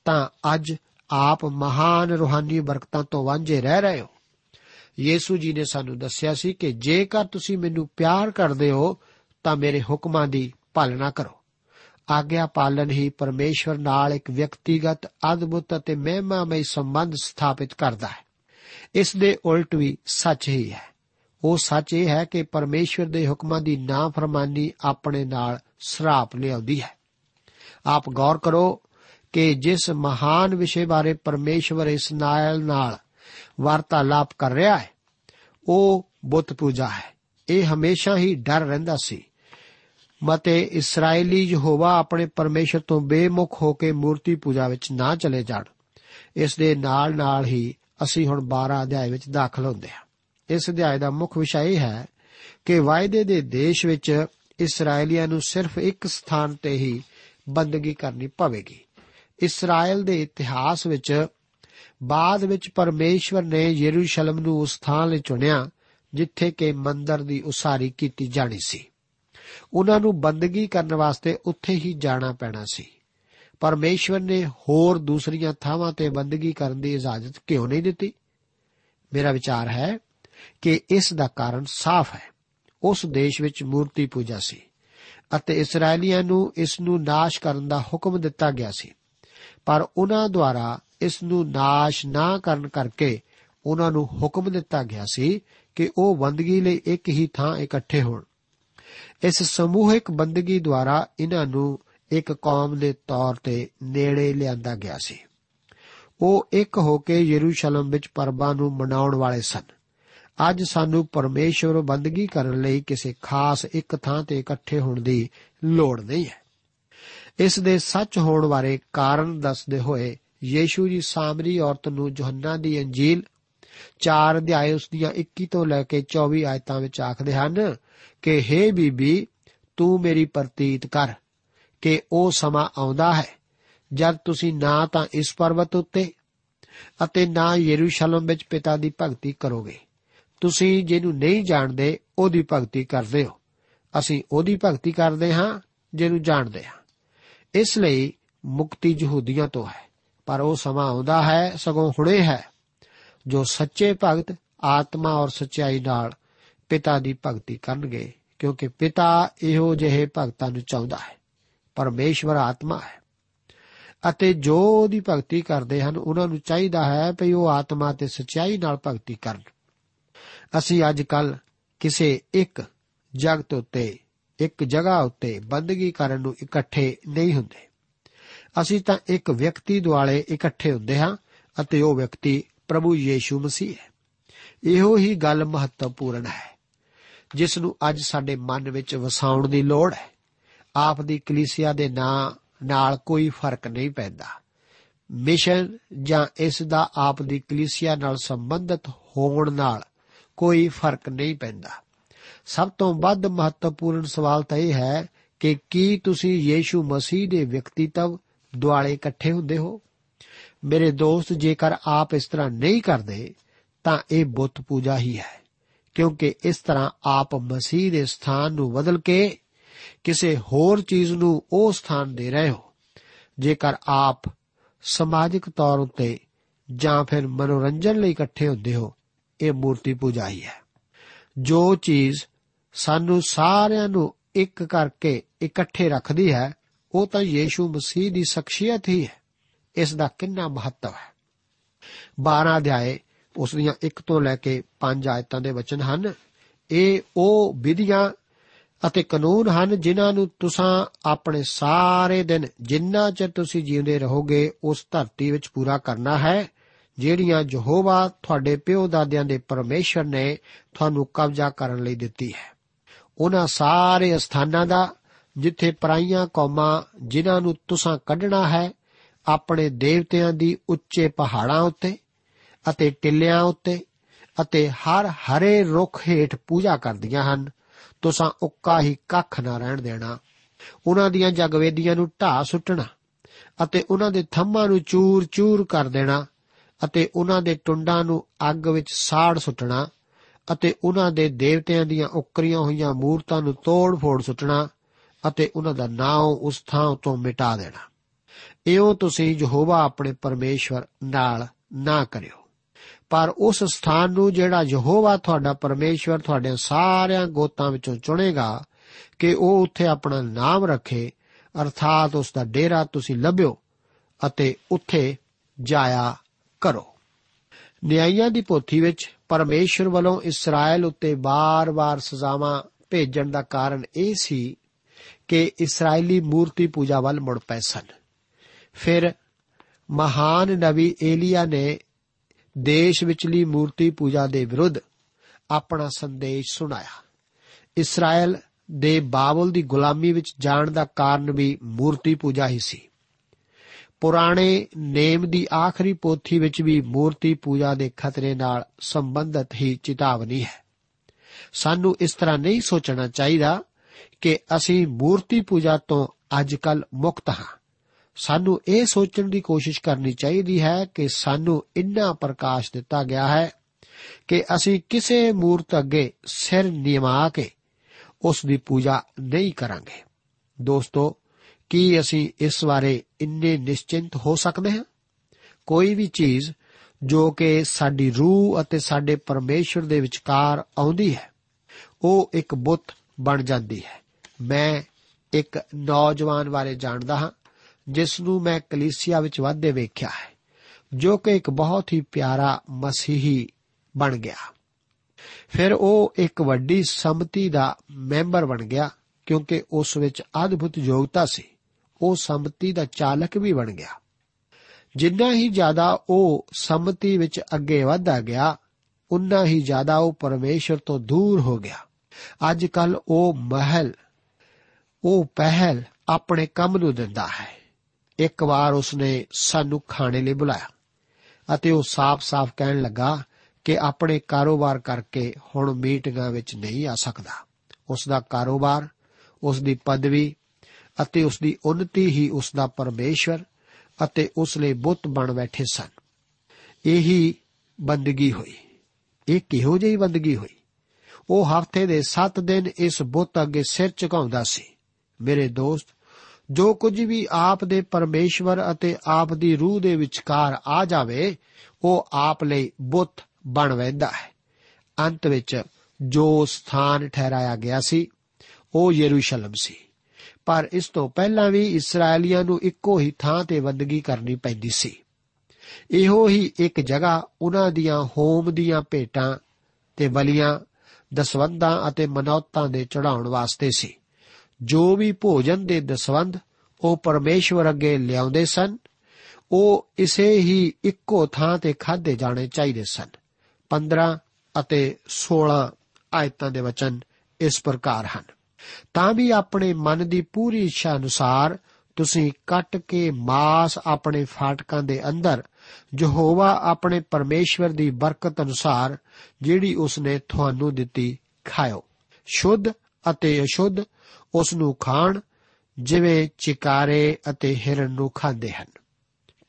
ਤਾਂ ਅੱਜ ਆਪ ਮਹਾਨ ਰੂਹਾਨੀ ਬਰਕਤਾਂ ਤੋਂ ਵਾਂਝੇ ਰਹਿ ਰਹੇ ਹੋ। ਯੀਸੂ ਜੀ ਨੇ ਸਾਨੂੰ ਦੱਸਿਆ ਸੀ ਕਿ ਜੇਕਰ ਤੁਸੀਂ ਮੈਨੂੰ ਪਿਆਰ ਕਰਦੇ ਹੋ, ਤਾਂ ਮੇਰੇ ਹੁਕਮਾਂ ਦੀ ਪਾਲਣਾ ਕਰੋ। ਆਗਿਆ ਪਾਲਣ ਹੀ ਪਰਮੇਸ਼ਵਰ ਨਾਲ ਇੱਕ ਵਿਅਕਤੀਗਤ, ਅਦਭੁਤ ਅਤੇ ਮਹਿਮਾਮਈ ਸੰਬੰਧ ਸਥਾਪਿਤ ਕਰਦਾ ਹੈ। ਇਸ ਦੇ ਉਲਟ ਵੀ ਸੱਚ ਹੀ ਹੈ। ਉਹ ਸੱਚ ਇਹ ਹੈ ਕਿ ਪਰਮੇਸ਼ਵਰ ਦੇ ਹੁਕਮਾਂ ਦੀ ਨਾਫਰਮਾਨੀ ਆਪਣੇ ਨਾਲ ਸਰਾਪ ਲਿਆਉਂਦੀ ਹੈ। ਆਪ ਗੌਰ ਕਰੋ ਕਿ ਜਿਸ ਮਹਾਨ ਵਿਸ਼ੇ ਬਾਰੇ ਪਰਮੇਸ਼ਵਰ ਇਸ ਨਾਇਲ ਨਾਲ ਵਾਰਤਾਲਾਪ ਕਰ ਰਿਹਾ ਹੈ, ਉਹ ਬੁੱਤ ਪੂਜਾ ਹੈ। ਇਹ ਹਮੇਸ਼ਾ ਹੀ ਡਰ ਰਹਿੰਦਾ ਸੀ। ਮਤੇ ਇਸرائیਲੀ ਯਹੋਵਾ ਆਪਣੇ ਪਰਮੇਸ਼ਰ ਤੋਂ ਬੇਮੁਖ ਹੋ ਕੇ ਮੂਰਤੀ ਪੂਜਾ ਵਿੱਚ ਨਾ ਚਲੇ ਜਾਣ। ਇਸ ਦੇ ਨਾਲ ਨਾਲ ਹੀ ਅਸੀਂ ਹੁਣ 12 ਅਧਿਆਏ ਵਿੱਚ ਦਾਖਲ ਹੁੰਦੇ ਹਾਂ। ਇਸ ਅਧਿਆਏ ਦਾ ਮੁੱਖ ਵਿਸ਼ਾ ਇਹ ਹੈ ਕਿ ਵਾਅਦੇ ਦੇ ਦੇਸ਼ ਵਿੱਚ ਇਸرائیਲੀਆਂ ਨੂੰ ਸਿਰਫ ਇੱਕ ਸਥਾਨ ਤੇ ਹੀ ਬੰਦਗੀ ਕਰਨੀ ਪਵੇਗੀ। ਇਸਰਾਇਲ ਦੇ ਇਤਿਹਾਸ ਵਿੱਚ ਬਾਅਦ ਵਿੱਚ ਪਰਮੇਸ਼ਵਰ ਨੇ ਯਰੂਸ਼ਲਮ ਨੂੰ ਉਸ ਥਾਂ ਲਈ ਚੁਣਿਆ, ਜਿੱਥੇ ਕਿ ਮੰਦਰ ਦੀ ਉਸਾਰੀ ਕੀਤੀ ਜਾਣੀ ਸੀ। ਉਹਨਾਂ ਨੂੰ ਬੰਦਗੀ ਕਰਨ ਵਾਸਤੇ ਉੱਥੇ ਹੀ ਜਾਣਾ ਪੈਣਾ ਸੀ। ਪਰਮੇਸ਼ਵਰ ਨੇ ਹੋਰ ਦੂਸਰੀਆਂ ਥਾਵਾਂ ਤੇ ਬੰਦਗੀ ਕਰਨ ਦੀ ਇਜਾਜ਼ਤ ਕਿਉਂ ਨਹੀਂ ਦਿੱਤੀ? ਮੇਰਾ ਵਿਚਾਰ ਹੈ ਕਿ ਇਸ ਦਾ ਕਾਰਨ ਸਾਫ਼ ਹੈ। ਉਸ ਦੇਸ਼ ਵਿੱਚ ਮੂਰਤੀ ਪੂਜਾ ਸੀ ਅਤੇ ਇਸرائیਲੀਆਂ ਨੂੰ ਇਸ ਨੂੰ ਨਾਸ਼ ਕਰਨ ਦਾ ਹੁਕਮ ਦਿੱਤਾ ਗਿਆ ਸੀ। ਪਰ ਉਹਨਾਂ ਦੁਆਰਾ ਇਸ ਨੂੰ ਨਾਸ਼ ਨਾ ਕਰਨ ਕਰਕੇ ਉਹਨਾਂ ਨੂੰ ਹੁਕਮ ਦਿੱਤਾ ਗਿਆ ਸੀ ਕਿ ਉਹ ਬੰਦਗੀ ਲਈ ਇੱਕ ਹੀ ਥਾਂ ਇਕੱਠੇ ਹੋਣ। ਇਸ ਸਮੂਹਿਕ ਬੰਦਗੀ ਦੁਆਰਾ ਇਹਨਾਂ ਨੂੰ ਇੱਕ ਕੌਮ ਦੇ ਤੌਰ ਤੇ ਨੇੜੇ ਲਿਆਂਦਾ ਗਿਆ ਸੀ। ਉਹ ਇੱਕ ਹੋ ਕੇ ਯਰੂਸ਼ਲਮ ਵਿੱਚ ਪਰਬਾਂ ਨੂੰ ਮਨਾਉਣ ਵਾਲੇ ਸਨ। ਅੱਜ ਸਾਨੂੰ ਪਰਮੇਸ਼ਵਰ ਬੰਦਗੀ ਕਰਨ ਲਈ ਕਿਸੇ ਖਾਸ ਇੱਕ ਥਾਂ ਤੇ ਇਕੱਠੇ ਹੋਣ ਦੀ ਲੋੜ ਨਹੀਂ ਹੈ। ਇਸ ਦੇ ਸੱਚ ਹੋਣ ਬਾਰੇ ਕਾਰਨ ਦੱਸਦੇ ਹੋਏ ਯੀਸ਼ੂ ਜੀ ਸਾਮਰੀ ਔਰਤ ਨੂੰ ਯੋਹੰਨਾ ਦੀ ਅੰਜੀਲ 4 ਅਧਿਆਇ ਉਸ ਦੀਆਂ 21 ਤੋਂ ਲੈ ਕੇ 24 ਆਇਤਾਂ ਵਿੱਚ ਆਖਦੇ ਹਨ ਕਿ हे ਬੀਬੀ, ਤੂੰ ਮੇਰੀ ਪ੍ਰਤੀਤ ਕਰ ਕਿ ਉਹ ਸਮਾਂ ਆਉਂਦਾ ਹੈ। ਜਦ ਤੁਸੀਂ ਨਾ ਤਾਂ ਇਸ ਪਰਬਤ ਉੱਤੇ ਅਤੇ ਨਾ ਯਰੂਸ਼ਲਮ ਵਿੱਚ ਪਿਤਾ ਦੀ ਭਗਤੀ ਕਰੋਗੇ। ਤੁਸੀਂ ਜਿਹਨੂੰ ਨਹੀਂ ਜਾਣਦੇ, ਉਹਦੀ ਭਗਤੀ ਕਰਦੇ ਹੋ। ਅਸੀਂ ਉਹਦੀ ਭਗਤੀ ਕਰਦੇ ਹਾਂ, ਜਿਹਨੂੰ ਜਾਣਦੇ ਹਾਂ। ਇਸ ਲਈ ਮੁਕਤੀ ਯਹੂਦੀਆਂ ਤੋਂ ਹੈ। ਪਰ ਉਹ ਸਮਾਂ ਆਉਂਦਾ ਹੈ, ਸਗੋਂ ਹੁਣੇ ਹੈ। ਜੋ ਸੱਚੇ ਭਗਤ, ਆਤਮਾ ਔਰ ਸਚਾਈ ਨਾਲ ਪਿਤਾ ਦੀ ਭਗਤੀ ਕਰਨਗੇ, ਕਿਉਂਕਿ ਪਿਤਾ ਇਹੋ ਜਿਹੇ ਭਗਤਾਂ ਨੂੰ ਚਾਹੁੰਦਾ ਹੈ। ਪਰਮੇਸ਼ਵਰ ਆਤਮਾ ਹੈ। ਅਤੇ ਜੋ ਉਹਦੀ ਭਗਤੀ ਕਰਦੇ ਹਨ, ਉਹਨਾਂ ਨੂੰ ਚਾਹੀਦਾ ਹੈ ਕਿ ਉਹ ਆਤਮਾ ਤੇ ਸਚਾਈ ਨਾਲ ਭਗਤੀ ਕਰਨ। ਅਸੀਂ ਅੱਜ ਕੱਲ ਕਿਸੇ ਇੱਕ ਜਗਤ ਉੱਤੇ, ਇੱਕ ਜਗ੍ਹਾ ਉੱਤੇ ਬੰਦਗੀ ਕਰਨ ਨੂੰ ਇਕੱਠੇ ਨਹੀਂ ਹੁੰਦੇ। ਅਸੀਂ ਤਾਂ ਇੱਕ ਵਿਅਕਤੀ ਦੁਆਲੇ ਇਕੱਠੇ ਹੁੰਦੇ ਹਾਂ ਅਤੇ ਉਹ ਵਿਅਕਤੀ ਪ੍ਰਭੂ ਯੀਸ਼ੂ ਮਸੀਹ ਹੈ। ਇਹੋ ਹੀ ਗੱਲ ਮਹੱਤਵਪੂਰਨ ਹੈ, ਜਿਸ ਨੂੰ ਅੱਜ ਸਾਡੇ ਮਨ ਵਿੱਚ ਵਸਾਉਣ ਦੀ ਲੋੜ ਹੈ। ਆਪ ਦੀ ਕਲੀਸਿਆ ਦੇ ਨਾਂ, ਨਾਲ ਕੋਈ ਫ਼ਰਕ ਨਹੀਂ ਪੈਂਦਾ। ਮਿਸ਼ਨ ਜਾਂ ਇਸ ਦਾ ਆਪ ਦੀ ਕਲੀਸਿਆ ਨਾਲ ਸੰਬੰਧਿਤ ਹੋਣ ਨਾਲ ਕੋਈ ਫ਼ਰਕ ਨਹੀਂ ਪੈਂਦਾ। ਸਭ ਤੋਂ ਵੱਧ ਮਹੱਤਵਪੂਰਨ ਸਵਾਲ ਤਾਂ ਇਹ ਹੈ ਕਿ ਕੀ ਤੁਸੀਂ ਯੀਸ਼ੂ ਮਸੀਹ ਦੇ ਵਿਅਕਤੀਤਵ ਦੁਆਲੇ ਇਕੱਠੇ ਹੁੰਦੇ ਹੋ? ਮੇਰੇ ਦੋਸਤ ਜੇਕਰ ਆਪ ਇਸ ਤਰ੍ਹਾਂ ਨਹੀਂ ਕਰਦੇ, ਤਾਂ ਇਹ ਬੁੱਤ ਪੂਜਾ ਹੀ ਹੈ, ਕਿਉਂਕਿ ਇਸ ਤਰ੍ਹਾਂ ਆਪ ਮਸੀਹ ਦੇ ਸਥਾਨ ਨੂੰ ਬਦਲ ਕੇ ਕਿਸੇ ਹੋਰ ਚੀਜ਼ ਨੂੰ ਉਹ ਸਥਾਨ ਦੇ ਰਹੇ ਹੋ। ਜੇਕਰ ਆਪ ਸਮਾਜਿਕ ਤੌਰ ਉਤੇ ਜਾਂ ਫਿਰ ਮਨੋਰੰਜਨ ਲਈ ਇਕੱਠੇ ਹੁੰਦੇ ਹੋ, ਇਹ ਮੂਰਤੀ ਪੂਜਾ ਹੀ ਹੈ। ਜੋ ਚੀਜ਼ ਸਾਨੂੰ ਸਾਰਿਆਂ ਨੂੰ ਇੱਕ ਕਰਕੇ ਇਕੱਠੇ ਰੱਖਦੀ ਹੈ, ਉਹ ਤਾਂ ਯੀਸ਼ੂ ਮਸੀਹ ਦੀ ਸ਼ਖਸੀਅਤ ਹੀ ਹੈ। ਇਸ ਦਾ ਕਿੰਨਾ ਮਹੱਤਵ ਹੈ? 12 ਅਧਿਆਏ, ਉਸ ਦੀਆਂ 1 ਤੋਂ ਲੈ ਕੇ 5 ਆਇਤਾਂ ਦੇ ਵਚਨ ਹਨ, ਇਹ ਉਹ ਵਿਧੀਆਂ ਅਤੇ ਕਾਨੂੰਨ ਹਨ ਜਿਨ੍ਹਾਂ ਨੂੰ ਤੁਸੀਂ ਆਪਣੇ ਸਾਰੇ ਦਿਨ ਜਿੰਨਾ ਚਿਰ ਤੁਸੀਂ ਜੀਉਂਦੇ ਰਹੋਗੇ, ਉਸ ਧਰਤੀ ਵਿੱਚ ਪੂਰਾ ਕਰਨਾ ਹੈ, ਜਿਹੜੀਆਂ ਯਹੋਵਾ ਤੁਹਾਡੇ ਪਿਓ ਦਾਦਿਆਂ ਦੇ ਪਰਮੇਸ਼ਰ ਨੇ ਤੁਹਾਨੂੰ ਕਬਜ਼ਾ ਕਰਨ ਲਈ ਦਿੱਤੀ ਹੈ। ਉਹਨਾਂ ਸਾਰੇ ਸਥਾਨਾਂ ਦਾ, ਜਿੱਥੇ ਪਰਾਈਆਂ ਕੌਮਾਂ ਜਿਨ੍ਹਾਂ ਨੂੰ ਤੁਸੀਂ ਕੱਢਣਾ ਹੈ ਆਪਣੇ ਦੇਵਤਿਆਂ ਦੀ ਉੱਚੇ ਪਹਾੜਾਂ ਉੱਤੇ ਅਤੇ ਟਿੱਲਿਆਂ ਉੱਤੇ ਅਤੇ ਹਰ ਹਰੇ ਰੁੱਖ ਹੇਠ ਪੂਜਾ ਕਰਦੀਆਂ ਹਨ। ਤੁਸੀਂ ਉੱਕਾ ਹੀ ਕੱਖ ਨਾ ਰਹਿਣ ਦੇਣਾ। ਉਹਨਾਂ ਦੀਆਂ ਜਗਵੇਦੀਆਂ ਨੂੰ ਢਾ ਸੁੱਟਣਾ ਅਤੇ ਉਹਨਾਂ ਦੇ ਥੰਮਾਂ ਨੂੰ ਚੂਰ-ਚੂਰ ਕਰ ਦੇਣਾ ਅਤੇ ਉਹਨਾਂ ਦੇ ਟੁੰਡਾਂ ਨੂੰ ਅੱਗ ਵਿੱਚ ਸਾੜ ਸੁੱਟਣਾ ਅਤੇ ਉਹਨਾਂ ਦੇ ਦੇਵਤਿਆਂ ਦੀਆਂ ਉਕਰੀਆਂ ਹੋਈਆਂ ਮੂਰਤਾਂ ਨੂੰ ਤੋੜ-ਫੋੜ ਸੁੱਟਣਾ ਅਤੇ ਉਹਨਾਂ ਦਾ ਨਾਮ ਉਸ ਥਾਂ ਤੋਂ ਮਿਟਾ ਦੇਣਾ। ਇਉਂ ਤੁਸੀਂ ਯਹੋਵਾ ਆਪਣੇ ਪਰਮੇਸ਼ਵਰ ਨਾਲ ਨਾ ਕਰਿਓ। ਪਰ ਉਸ ਸਥਾਨ ਨੂੰ ਜਿਹੜਾ ਯਹੋਵਾ ਤੁਹਾਡਾ ਪਰਮੇਸ਼ਵਰ ਤੁਹਾਡੇ ਸਾਰਿਆਂ ਗੋਤਾਂ ਵਿੱਚੋਂ ਚੁਣੇਗਾ ਕਿ ਉਹ ਉੱਥੇ ਆਪਣਾ ਨਾਮ ਰੱਖੇ, ਅਰਥਾਤ ਉਸ ਦਾ ਡੇਰਾ ਤੁਸੀਂ ਲੱਭਿਓ ਅਤੇ ਉੱਥੇ ਜਾਇਆ ਕਰੋ। ਨਿਆਂਇਆਂ ਦੀ ਪੋਥੀ ਵਿੱਚ ਪਰਮੇਸ਼ਰ ਵੱਲੋਂ ਇਸਰਾਇਲ ਉੱਤੇ ਬਾਰ-ਬਾਰ ਸਜ਼ਾਵਾਂ ਭੇਜਣ ਦਾ ਕਾਰਨ ਇਹ ਸੀ ਕਿ ਇਸرائیਲੀ ਮੂਰਤੀ ਪੂਜਾ ਵੱਲ ਮੁੜ ਪਏ ਸਨ। ਫਿਰ ਮਹਾਨ ਨਬੀ ਏਲੀਆ ਨੇ ਦੇਸ਼ ਵਿਚਲੀ ਮੂਰਤੀ ਪੂਜਾ ਦੇ ਵਿਰੁੱਧ ਆਪਣਾ ਸੰਦੇਸ਼ ਸੁਣਾਇਆ। ਇਸਰਾਇਲ ਦੇ ਬਾਬਲ ਦੀ ਗੁਲਾਮੀ ਵਿੱਚ ਜਾਣ ਦਾ ਕਾਰਨ ਵੀ ਮੂਰਤੀ ਪੂਜਾ ਹੀ ਸੀ। ਪੁਰਾਣੇ ਨੇਮ ਦੀ ਆਖਰੀ ਪੋਥੀ ਵਿੱਚ ਵੀ ਮੂਰਤੀ ਪੂਜਾ ਦੇ ਖਤਰੇ ਨਾਲ ਸੰਬੰਧਿਤ ਹੀ ਚੇਤਾਵਨੀ ਹੈ। ਸਾਨੂੰ ਇਸ ਤਰ੍ਹਾਂ ਨਹੀਂ ਸੋਚਣਾ ਚਾਹੀਦਾ ਕਿ ਅਸੀਂ ਮੂਰਤੀ ਪੂਜਾ ਤੋਂ ਅੱਜਕੱਲ ਮੁਕਤ ਹਾਂ। ਸਾਨੂੰ ਇਹ ਸੋਚਣ ਦੀ ਕੋਸ਼ਿਸ਼ ਕਰਨੀ ਚਾਹੀਦੀ ਹੈ ਕਿ ਸਾਨੂੰ ਇੰਨਾ ਪ੍ਰਕਾਸ਼ ਦਿੱਤਾ ਗਿਆ ਹੈ ਕਿ ਅਸੀਂ ਕਿਸੇ ਮੂਰਤ ਅੱਗੇ ਸਿਰ ਨਿਮਾ ਕੇ ਉਸ ਦੀ ਪੂਜਾ ਨਹੀਂ ਕਰਾਂਗੇ। ਦੋਸਤੋ, ਕੀ ਅਸੀਂ ਇਸ ਬਾਰੇ ਇੰਨੇ ਨਿਸ਼ਚਿੰਤ ਹੋ ਸਕਦੇ ਹਾਂ? ਕੋਈ ਵੀ ਚੀਜ਼ ਜੋ ਕਿ ਸਾਡੀ ਰੂਹ ਅਤੇ ਸਾਡੇ ਪਰਮੇਸ਼ਰ ਦੇ ਵਿਚਕਾਰ ਆਉਂਦੀ ਹੈ, ਉਹ ਇੱਕ ਬੁੱਤ ਬਣ ਜਾਂਦੀ ਹੈ। ਮੈਂ ਇੱਕ ਨੌਜਵਾਨ ਬਾਰੇ ਜਾਣਦਾ ਹਾਂ। ਜਿਸ ਨੂੰ ਮੈਂ ਕਲੀਸਿਆ ਵਿੱਚ ਵਾਧੇ ਵੇਖਿਆ ਹੈ, ਜੋ ਕਿ ਇੱਕ ਬਹੁਤ ਹੀ ਪਿਆਰਾ ਮਸੀਹੀ ਬਣ ਗਿਆ। ਫਿਰ ਉਹ ਇੱਕ ਵੱਡੀ ਸੰਮਤੀ ਦਾ ਮੈਂਬਰ ਬਣ ਗਿਆ, ਕਿਉਂਕਿ ਉਸ ਵਿੱਚ ਅਦਭੁਤ ਯੋਗਤਾ ਸੀ। ਉਹ ਸੰਮਤੀ ਦਾ ਚਾਲਕ ਵੀ ਬਣ ਗਿਆ। ਜਿੰਨਾ ਹੀ ਜ਼ਿਆਦਾ ਉਹ ਸੰਮਤੀ ਵਿੱਚ ਅੱਗੇ ਵਧਦਾ ਗਿਆ, ਉਨਾ ਹੀ ਜ਼ਿਆਦਾ ਉਹ ਪਰਮੇਸ਼ਰ ਤੋਂ ਦੂਰ ਹੋ ਗਿਆ। ਅੱਜ ਕੱਲ ਉਹ ਮਹਿਲ, ਉਹ ਪਹਿਲ ਆਪਣੇ ਕੰਮ ਨੂੰ ਦਿੰਦਾ ਹੈ। ਇੱਕ ਵਾਰ ਉਸਨੇ ਸਾਨੂੰ ਖਾਣੇ ਲਈ ਬੁਲਾਇਆ ਅਤੇ ਉਹ ਸਾਫ਼-ਸਾਫ਼ ਕਹਿਣ ਲੱਗਾ ਕਿ ਆਪਣੇ ਕਾਰੋਬਾਰ ਕਰਕੇ ਹੁਣ ਮੀਟਿੰਗਾਂ ਵਿੱਚ ਨਹੀਂ ਆ ਸਕਦਾ। ਉਸ ਦਾ ਕਾਰੋਬਾਰ ਉਸ ਦੀ ਪਦਵੀ ਅਤੇ ਉਸ ਦੀ ਉન્નਤੀ ਹੀ ਉਸ ਦਾ ਪਰਮੇਸ਼ਵਰ ਅਤੇ ਉਸ ਲਈ ਬੁੱਤ ਬਣ ਬੈਠੇ ਸਨ। ਇਹੀ ਬੰਦਗੀ ਹੋਈ। ਇਹ ਕਿਹੋ ਜਿਹੀ ਬੰਦਗੀ ਹੋਈ? ਉਹ ਹਫ਼ਤੇ ਦੇ 7 ਦਿਨ ਇਸ ਬੁੱਤ ਅੱਗੇ ਸਿਰ ਝੁਕਾਉਂਦਾ ਸੀ। ਮੇਰੇ ਦੋਸਤ ਜੋ ਕੁਝ ਵੀ ਆਪ ਦੇ ਪਰਮੇਸ਼ਵਰ ਅਤੇ ਆਪ ਦੀ ਰੂਹ ਦੇ ਵਿਚਕਾਰ ਆ ਜਾਵੇ, ਉਹ ਆਪ ਲਈ ਬੁੱਤ ਬਣ ਵੈਂਦਾ ਹੈ। ਅੰਤ ਵਿੱਚ ਜੋ ਸਥਾਨ ਠਹਿਰਾਇਆ ਗਿਆ ਸੀ, ਉਹ ਯਰੂਸ਼ਲਮ ਸੀ। ਪਰ ਇਸ ਤੋਂ ਪਹਿਲਾਂ ਵੀ ਇਸرائیਲੀਆਂ ਨੂੰ ਇੱਕੋ ਹੀ ਥਾਂ ਤੇ ਬੰਦਗੀ ਕਰਨੀ ਪੈਂਦੀ ਸੀ। ਇਹੋ ਹੀ ਇੱਕ ਜਗ੍ਹਾ ਉਹਨਾਂ ਦੀਆਂ ਹੋਮ ਦੀਆਂ ਭੇਟਾਂ ਤੇ ਬਲੀਆਂ, ਦਸਵੰਦਾਂ ਅਤੇ ਮਨੌਤਾਂ ਦੇ ਚੜਾਉਣ ਵਾਸਤੇ ਸੀ। ਜੋ ਵੀ ਭੋਜਨ ਦੇ ਦਸਵੰਦ ਉਹ ਪਰਮੇਸ਼ਵਰ ਅੱਗੇ ਲਿਆਉਂਦੇ ਸਨ, ਉਹ ਇਸੇ ਹੀ ਇੱਕੋ ਥਾਂ ਤੇ ਖਾਦੇ ਜਾਣੇ ਚਾਹੀਦੇ ਸਨ। 15 ਅਤੇ 16 ਆਇਤਾਂ ਦੇ ਵਚਨ ਇਸ ਪ੍ਰਕਾਰ ਹਨ। ਤਾਂ ਵੀ ਆਪਣੇ ਮਨ ਦੀ ਪੂਰੀ ਇੱਛਾ ਅਨੁਸਾਰ ਤੁਸੀਂ ਕੱਟ ਕੇ ਮਾਸ ਆਪਣੇ ਫਾਟਕਾਂ ਦੇ ਅੰਦਰ, ਯਹੋਵਾ ਆਪਣੇ ਪਰਮੇਸ਼ਵਰ ਦੀ ਬਰਕਤ ਅਨੁਸਾਰ ਜਿਹੜੀ ਉਸਨੇ ਤੁਹਾਨੂੰ ਦਿੱਤੀ ਖਾਓ ਸ਼ੁੱਧ ਅਤੇ ਅਸ਼ੁੱਧ ਉਸ ਨੂੰ ਖਾਣ, ਜਿਵੇਂ ਚਿਕਾਰੇ ਅਤੇ ਹਿਰਨ ਨੂੰ ਖਾਂਦੇ ਹਨ।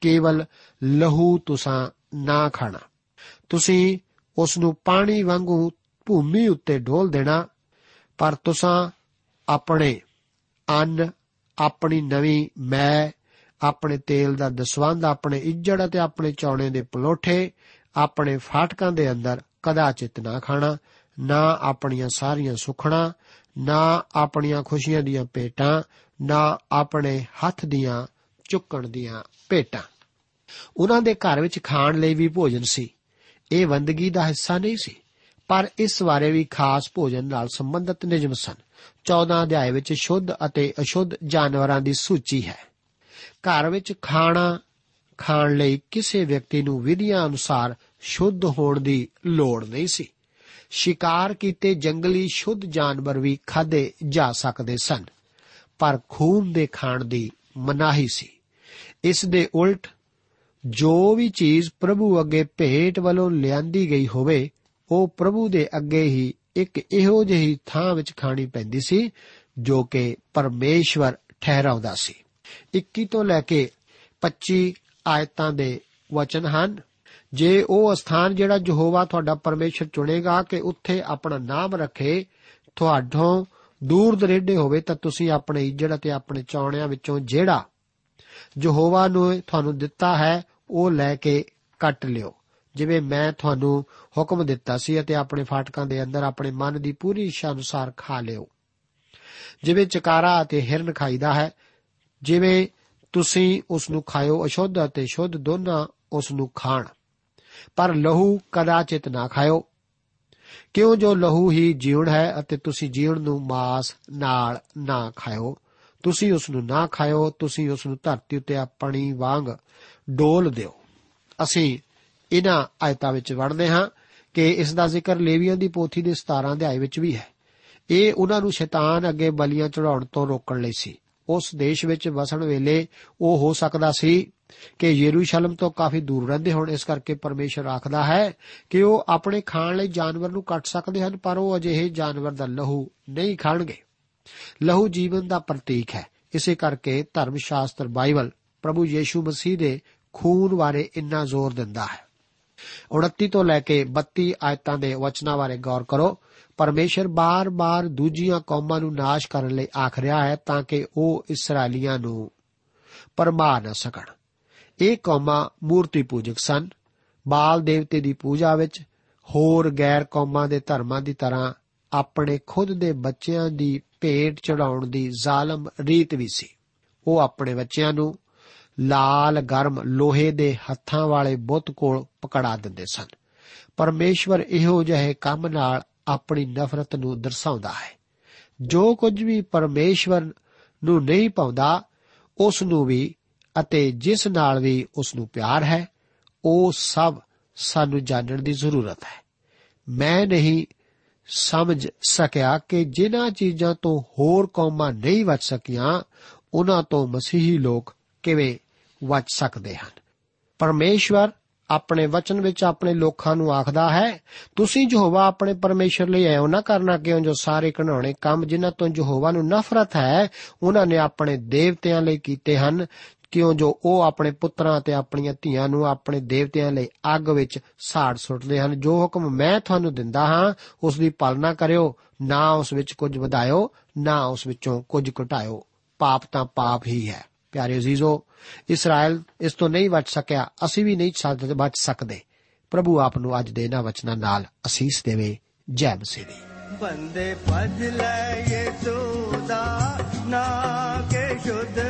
ਕੇਵਲ ਲਹੂ ਤੁਸਾਂ ਨਾ ਖਾਣਾ। ਤੁਸੀਂ ਉਸ ਨੂੰ ਪਾਣੀ ਵਾਂਗੂ ਭੂਮੀ ਉੱਤੇ ਡੋਲ ਦੇਣਾ, ਪਰ ਤੁਸਾਂ ਆਪਣੇ ਅੰਨ, ਆਪਣੀ ਨਵੀਂ ਮੈਂ ਆਪਣੇ ਤੇਲ ਦਾ ਦਸਵੰਦ ਆਪਣੇ ਇੱਜੜ ਅਤੇ ਆਪਣੇ ਚੌਣੇ ਦੇ ਪਲੋਠੇ, ਆਪਣੇ ਫਾਟਕਾਂ ਦੇ ਅੰਦਰ ਕਦਾਚਿਤ ਨਾ ਖਾਣਾ, ਨਾ ਆਪਣੀਆਂ ਸਾਰੀਆਂ ਸੁਖਣਾ ਨਾ ਆਪਣੀਆਂ ਖੁਸ਼ੀਆਂ ਦੀਆਂ ਭੇਟਾਂ, ਨਾ ਆਪਣੇ ਹੱਥ ਦੀਆਂ ਚੁੱਕਣ ਦੀਆਂ ਭੇਟਾਂ। ਉਹਨਾਂ ਦੇ ਘਰ ਵਿੱਚ ਖਾਣ ਲਈ ਵੀ ਭੋਜਨ ਸੀ। ਇਹ ਬੰਦਗੀ ਦਾ ਹਿੱਸਾ ਨਹੀਂ ਸੀ, ਪਰ ਇਸ ਬਾਰੇ ਵੀ ਖਾਸ ਭੋਜਨ ਨਾਲ ਸੰਬੰਧਿਤ ਨਿਯਮ ਸਨ। 14 ਅਧਿਆਏ ਵਿੱਚ ਸ਼ੁੱਧ ਅਤੇ ਅਸ਼ੁੱਧ ਜਾਨਵਰਾਂ ਦੀ ਸੂਚੀ ਹੈ। ਘਰ ਵਿੱਚ ਖਾਣਾ ਖਾਣ ਲਈ ਕਿਸੇ ਵਿਅਕਤੀ ਨੂੰ ਵਿਧੀਆਂ ਅਨੁਸਾਰ ਸ਼ੁੱਧ ਹੋਣ ਦੀ ਲੋੜ ਨਹੀਂ ਸੀ। ਸ਼ਿਕਾਰ ਕੀਤੇ ਜੰਗਲੀ ਸ਼ੁੱਧ ਜਾਨਵਰ ਵੀ ਖਾਦੇ ਜਾ ਸਕਦੇ ਸਨ। ਪਰ ਖੂਨ ਦੇ ਖਾਣ ਦੀ ਮਨਾਹੀ ਸੀ। ਇਸ ਦੇ ਉਲਟ ਜੋ ਵੀ ਚੀਜ਼ ਪ੍ਰਭੂ ਅੱਗੇ ਭੇਟ ਵੱਲੋਂ ਲਿਆਂਦੀ ਗਈ ਹੋਵੇ, ਉਹ ਪ੍ਰਭੂ ਦੇ ਅੱਗੇ ਹੀ ਇੱਕ ਇਹੋ ਜਿਹੀ ਥਾਂ ਵਿੱਚ ਖਾਣੀ ਪੈਂਦੀ ਸੀ, ਜੋ ਕਿ ਪਰਮੇਸ਼ਵਰ ਠਹਿਰਾਉਂਦਾ ਸੀ। 21 ਤੋਂ ਲੈ ਕੇ 25 ਆਇਤਾਂ ਦੇ ਵਚਨ ਹਨ। ਜੇ ਉਹ ਸਥਾਨ ਜਿਹੜਾ ਯਹੋਵਾ ਤੁਹਾਡਾ ਪਰਮੇਸ਼ਰ ਚੁਣੇਗਾ ਕਿ ਉੱਥੇ ਆਪਣਾ ਨਾਮ ਰੱਖੇ, ਤੁਹਾਡੋਂ ਦੂਰ ਦਰੇਡੇ ਹੋਵੇ, ਤਾਂ ਤੁਸੀਂ ਆਪਣੇ ਇੱਜੜ ਅਤੇ ਆਪਣੇ ਚੌਣਿਆਂ ਵਿੱਚੋਂ ਜਿਹੜਾ ਯਹੋਵਾ ਨੂੰ ਤੁਹਾਨੂੰ ਦਿੱਤਾ ਹੈ, ਉਹ ਲੈ ਕੇ ਕੱਟ ਲਿਓ। ਜਿਵੇਂ ਮੈਂ ਤੁਹਾਨੂੰ ਹੁਕਮ ਦਿੱਤਾ ਸੀ ਅਤੇ ਆਪਣੇ ਫਾਟਕਾਂ ਦੇ ਅੰਦਰ ਆਪਣੇ ਮਨ ਦੀ ਪੂਰੀ ਇੱਛਾ ਅਨੁਸਾਰ ਖਾ ਲਿਓ। ਜਿਵੇਂ ਚਕਾਰਾ ਅਤੇ ਹਿਰਨ ਖਾਈਦਾ ਹੈ, ਜਿਵੇਂ ਤੁਸੀਂ ਉਸ ਨੂੰ ਖਾਇਓ ਅਸ਼ੁੱਧ ਅਤੇ ਸ਼ੁੱਧ ਦੋਨਾਂ ਉਸ ਨੂੰ ਖਾਣ। ਪਰ ਲਹੂ ਕਦਾਚਿਤ ਨਾ ਖਾਇਓ। ਕਿਉਂ ਜੋ ਲਹੂ ਹੀ ਜੀਵਨ ਹੈ ਅਤੇ ਤੁਸੀਂ ਜੀਵਨ ਨੂੰ ਮਾਸ ਨਾਲ ਨਾ ਖਾਓ ਤੁਸੀਂ ਉਸ ਨੂੰ ਨਾ ਖਾਓ ਤੁਸੀਂ ਉਸ ਨੂੰ ਧਰਤੀ ਉੱਤੇ ਆਪਣੀ ਵਾਂਗ ਡੋਲ ਦਿਓ। ਅਸੀਂ ਇਹਨਾਂ ਆਇਤਾਂ ਵਿੱਚ ਵੜਦੇ ਹਾਂ ਕਿ ਇਸ ਦਾ ਜ਼ਿਕਰ ਲੇਵੀਆਂ ਦੀ ਪੋਥੀ ਦੇ 17 ਅਧਿਆਇ ਵਿੱਚ ਵੀ ਹੈ। ਇਹ ਉਹਨਾਂ ਨੂੰ ਸ਼ੈਤਾਨ ਅੱਗੇ ਬਲੀਆਂ ਚੜਾਉਣ ਤੋਂ ਰੋਕਣ ਲਈ ਸੀ। ਉਸ ਦੇਸ਼ ਵਿੱਚ ਵਸਣ ਵੇਲੇ ਉਹ ਹੋ ਸਕਦਾ ਸੀ ਕਿ ਯਰੂਸ਼ਲਮ ਤੋਂ ਕਾਫੀ ਦੂਰ ਰਹਿੰਦੇ ਹੋਣ। ਇਸ ਕਰਕੇ ਪਰਮੇਸ਼ਰ ਆਖਦਾ ਹੈ ਕਿ ਉਹ ਆਪਣੇ ਖਾਣ ਲਈ ਜਾਨਵਰ ਨੂੰ ਕੱਟ ਸਕਦੇ ਹਨ, ਪਰ ਉਹ ਅਜਿਹੇ ਜਾਨਵਰ ਦਾ ਲਹੂ ਨਹੀਂ ਖਾਣਗੇ। ਲਹੂ ਜੀਵਨ ਦਾ ਪ੍ਰਤੀਕ ਹੈ। ਇਸੇ ਕਰਕੇ ਧਰਮ ਸ਼ਾਸਤਰ ਬਾਈਬਲ ਪ੍ਰਭੂ ਯੀਸ਼ੂ ਮਸੀਹ ਦੇ ਖੂਨ ਬਾਰੇ ਇੰਨਾ ਜ਼ੋਰ ਦਿੰਦਾ ਹੈ। 29 ਤੋਂ ਲੈ ਕੇ 32 ਆਇਤਾਂ ਦੇ ਵਚਨਾਂ ਬਾਰੇ ਗੌਰ ਕਰੋ। ਪਰਮੇਸ਼ਰ ਬਾਰ-ਬਾਰ ਦੂਜੀਆਂ ਕੌਮਾਂ ਨੂੰ ਨਾਸ਼ ਕਰਨ ਲਈ ਆਖ ਰਿਹਾ ਹੈ ਤਾਂ ਕਿ ਉਹ ਇਸرائیਲੀਆਂ ਨੂੰ ਪਰਮਾ ਨਾ ਸਕਣ। ਇਹ ਕੌਮਾਂ ਮੂਰਤੀ ਪੂਜਕ ਸਨ। ਬਾਲ ਦੇਵਤੇ ਦੀ ਪੂਜਾ ਵਿੱਚ ਹੋਰ ਗੈਰ ਕੌਮਾਂ ਦੇ ਧਰਮਾਂ ਦੀ ਤਰ੍ਹਾਂ ਆਪਣੇ ਖੁਦ ਦੇ ਬੱਚਿਆਂ ਦੀ ਭੇਟ ਚੜਾਉਣ ਦੀ ਜ਼ਾਲਮ ਰੀਤ ਵੀ ਸੀ। ਉਹ ਆਪਣੇ ਬੱਚਿਆਂ ਨੂੰ ਲਾਲ ਗਰਮ ਲੋਹੇ ਦੇ ਹੱਥਾਂ ਵਾਲੇ ਬੁੱਤ ਕੋਲ ਪਕੜਾ ਦਿੰਦੇ ਸਨ। ਪਰਮੇਸ਼ਵਰ ਇਹੋ ਜਿਹੇ ਕੰਮ ਨਾਲ ਆਪਣੀ ਨਫ਼ਰਤ ਨੂੰ ਦਰਸਾਉਂਦਾ ਹੈ। ਜੋ ਕੁਝ ਵੀ ਪਰਮੇਸ਼ਵਰ ਨੂੰ ਨਹੀਂ ਪਾਉਂਦਾ, ਉਸ ਨੂੰ ਵੀ ਅਤੇ ਜਿਸ ਨਾਲ ਵੀ ਉਸ ਨੂੰ ਪਿਆਰ ਹੈ, ਉਹ ਸਭ ਸਾਨੂੰ ਜਾਣਨ ਦੀ ਜ਼ਰੂਰਤ ਹੈ। ਮੈਂ ਨਹੀਂ ਸਮਝ ਸਕਿਆ ਕਿ ਜਿਨ੍ਹਾਂ ਚੀਜ਼ਾਂ ਤੋਂ ਹੋਰ ਕੌਮਾਂ ਨਹੀਂ ਬਚ ਸਕੀਆਂ, ਉਹਨਾਂ ਤੋਂ ਮਸੀਹੀ ਲੋਕ ਕਿਵੇਂ ਬਚ ਸਕਦੇ ਹਨ? ਪਰਮੇਸ਼ਵਰ ਆਪਣੇ ਵਚਨ ਵਿੱਚ ਆਪਣੇ ਲੋਕਾਂ ਨੂੰ ਆਖਦਾ ਹੈ, ਤੁਸੀਂ ਯਹੋਵਾ ਆਪਣੇ ਪਰਮੇਸ਼ਰ ਲਈ ਐਉਂ ਨਾ ਕਰਨਾ ਕਿਉਂ ਜੋ ਸਾਰੇ ਘਣਾਉਣੇ ਕੰਮ ਜਿਨ੍ਹਾਂ ਤੋਂ ਯਹੋਵਾ ਨੂੰ ਨਫ਼ਰਤ ਹੈ, ਉਹਨਾਂ ਨੇ ਆਪਣੇ ਦੇਵਤਿਆਂ ਲਈ ਕੀਤੇ ਹਨ, ਕਿਉਂ ਜੋ ਉਹ ਆਪਣੇ ਪੁੱਤਰਾਂ ਅਤੇ ਆਪਣੀਆਂ ਧੀਆਂ ਨੂੰ ਆਪਣੇ ਦੇਵਤਿਆਂ ਲਈ ਅੱਗ ਵਿੱਚ ਸਾੜ ਸੁੱਟਦੇ ਹਨ। ਜੋ ਹੁਕਮ ਮੈਂ ਤੁਹਾਨੂੰ ਦਿੰਦਾ ਹਾਂ ਉਸ ਦੀ ਪਾਲਣਾ ਕਰਿਓ, ਨਾ ਉਸ ਵਿੱਚ ਕੁਝ ਵਧਾਇਓ, ਨਾ ਉਸ ਵਿੱਚੋਂ ਕੁਝ ਘਟਾਇਓ। ਪਾਪ ਤਾਂ ਪਾਪ ਹੀ ਹੈ। ਪਿਆਰੇ ਅਜ਼ੀਜ਼ੋ ਇਸਰਾਇਲ ਇਸ ਤੋਂ ਨਹੀਂ ਬਚ ਸਕਿਆ, ਅਸੀਂ ਵੀ ਨਹੀਂ ਸਕਦੇ ਬਚ ਸਕਦੇ। ਪ੍ਰਭੂ ਆਪ ਨੂੰ ਅੱਜ ਦੇ ਇਹਨਾਂ ਵਚਨਾਂ ਨਾਲ ਅਸੀਸ ਦੇਵੇ। ਜੈ ਮਸੀਹ ਦੀ। ਬੰਦੇ ਭਜ ਲੈ ਯਿਸੂ ਦਾ ਨਾ ਕੇ ਸ਼ੁੱਧ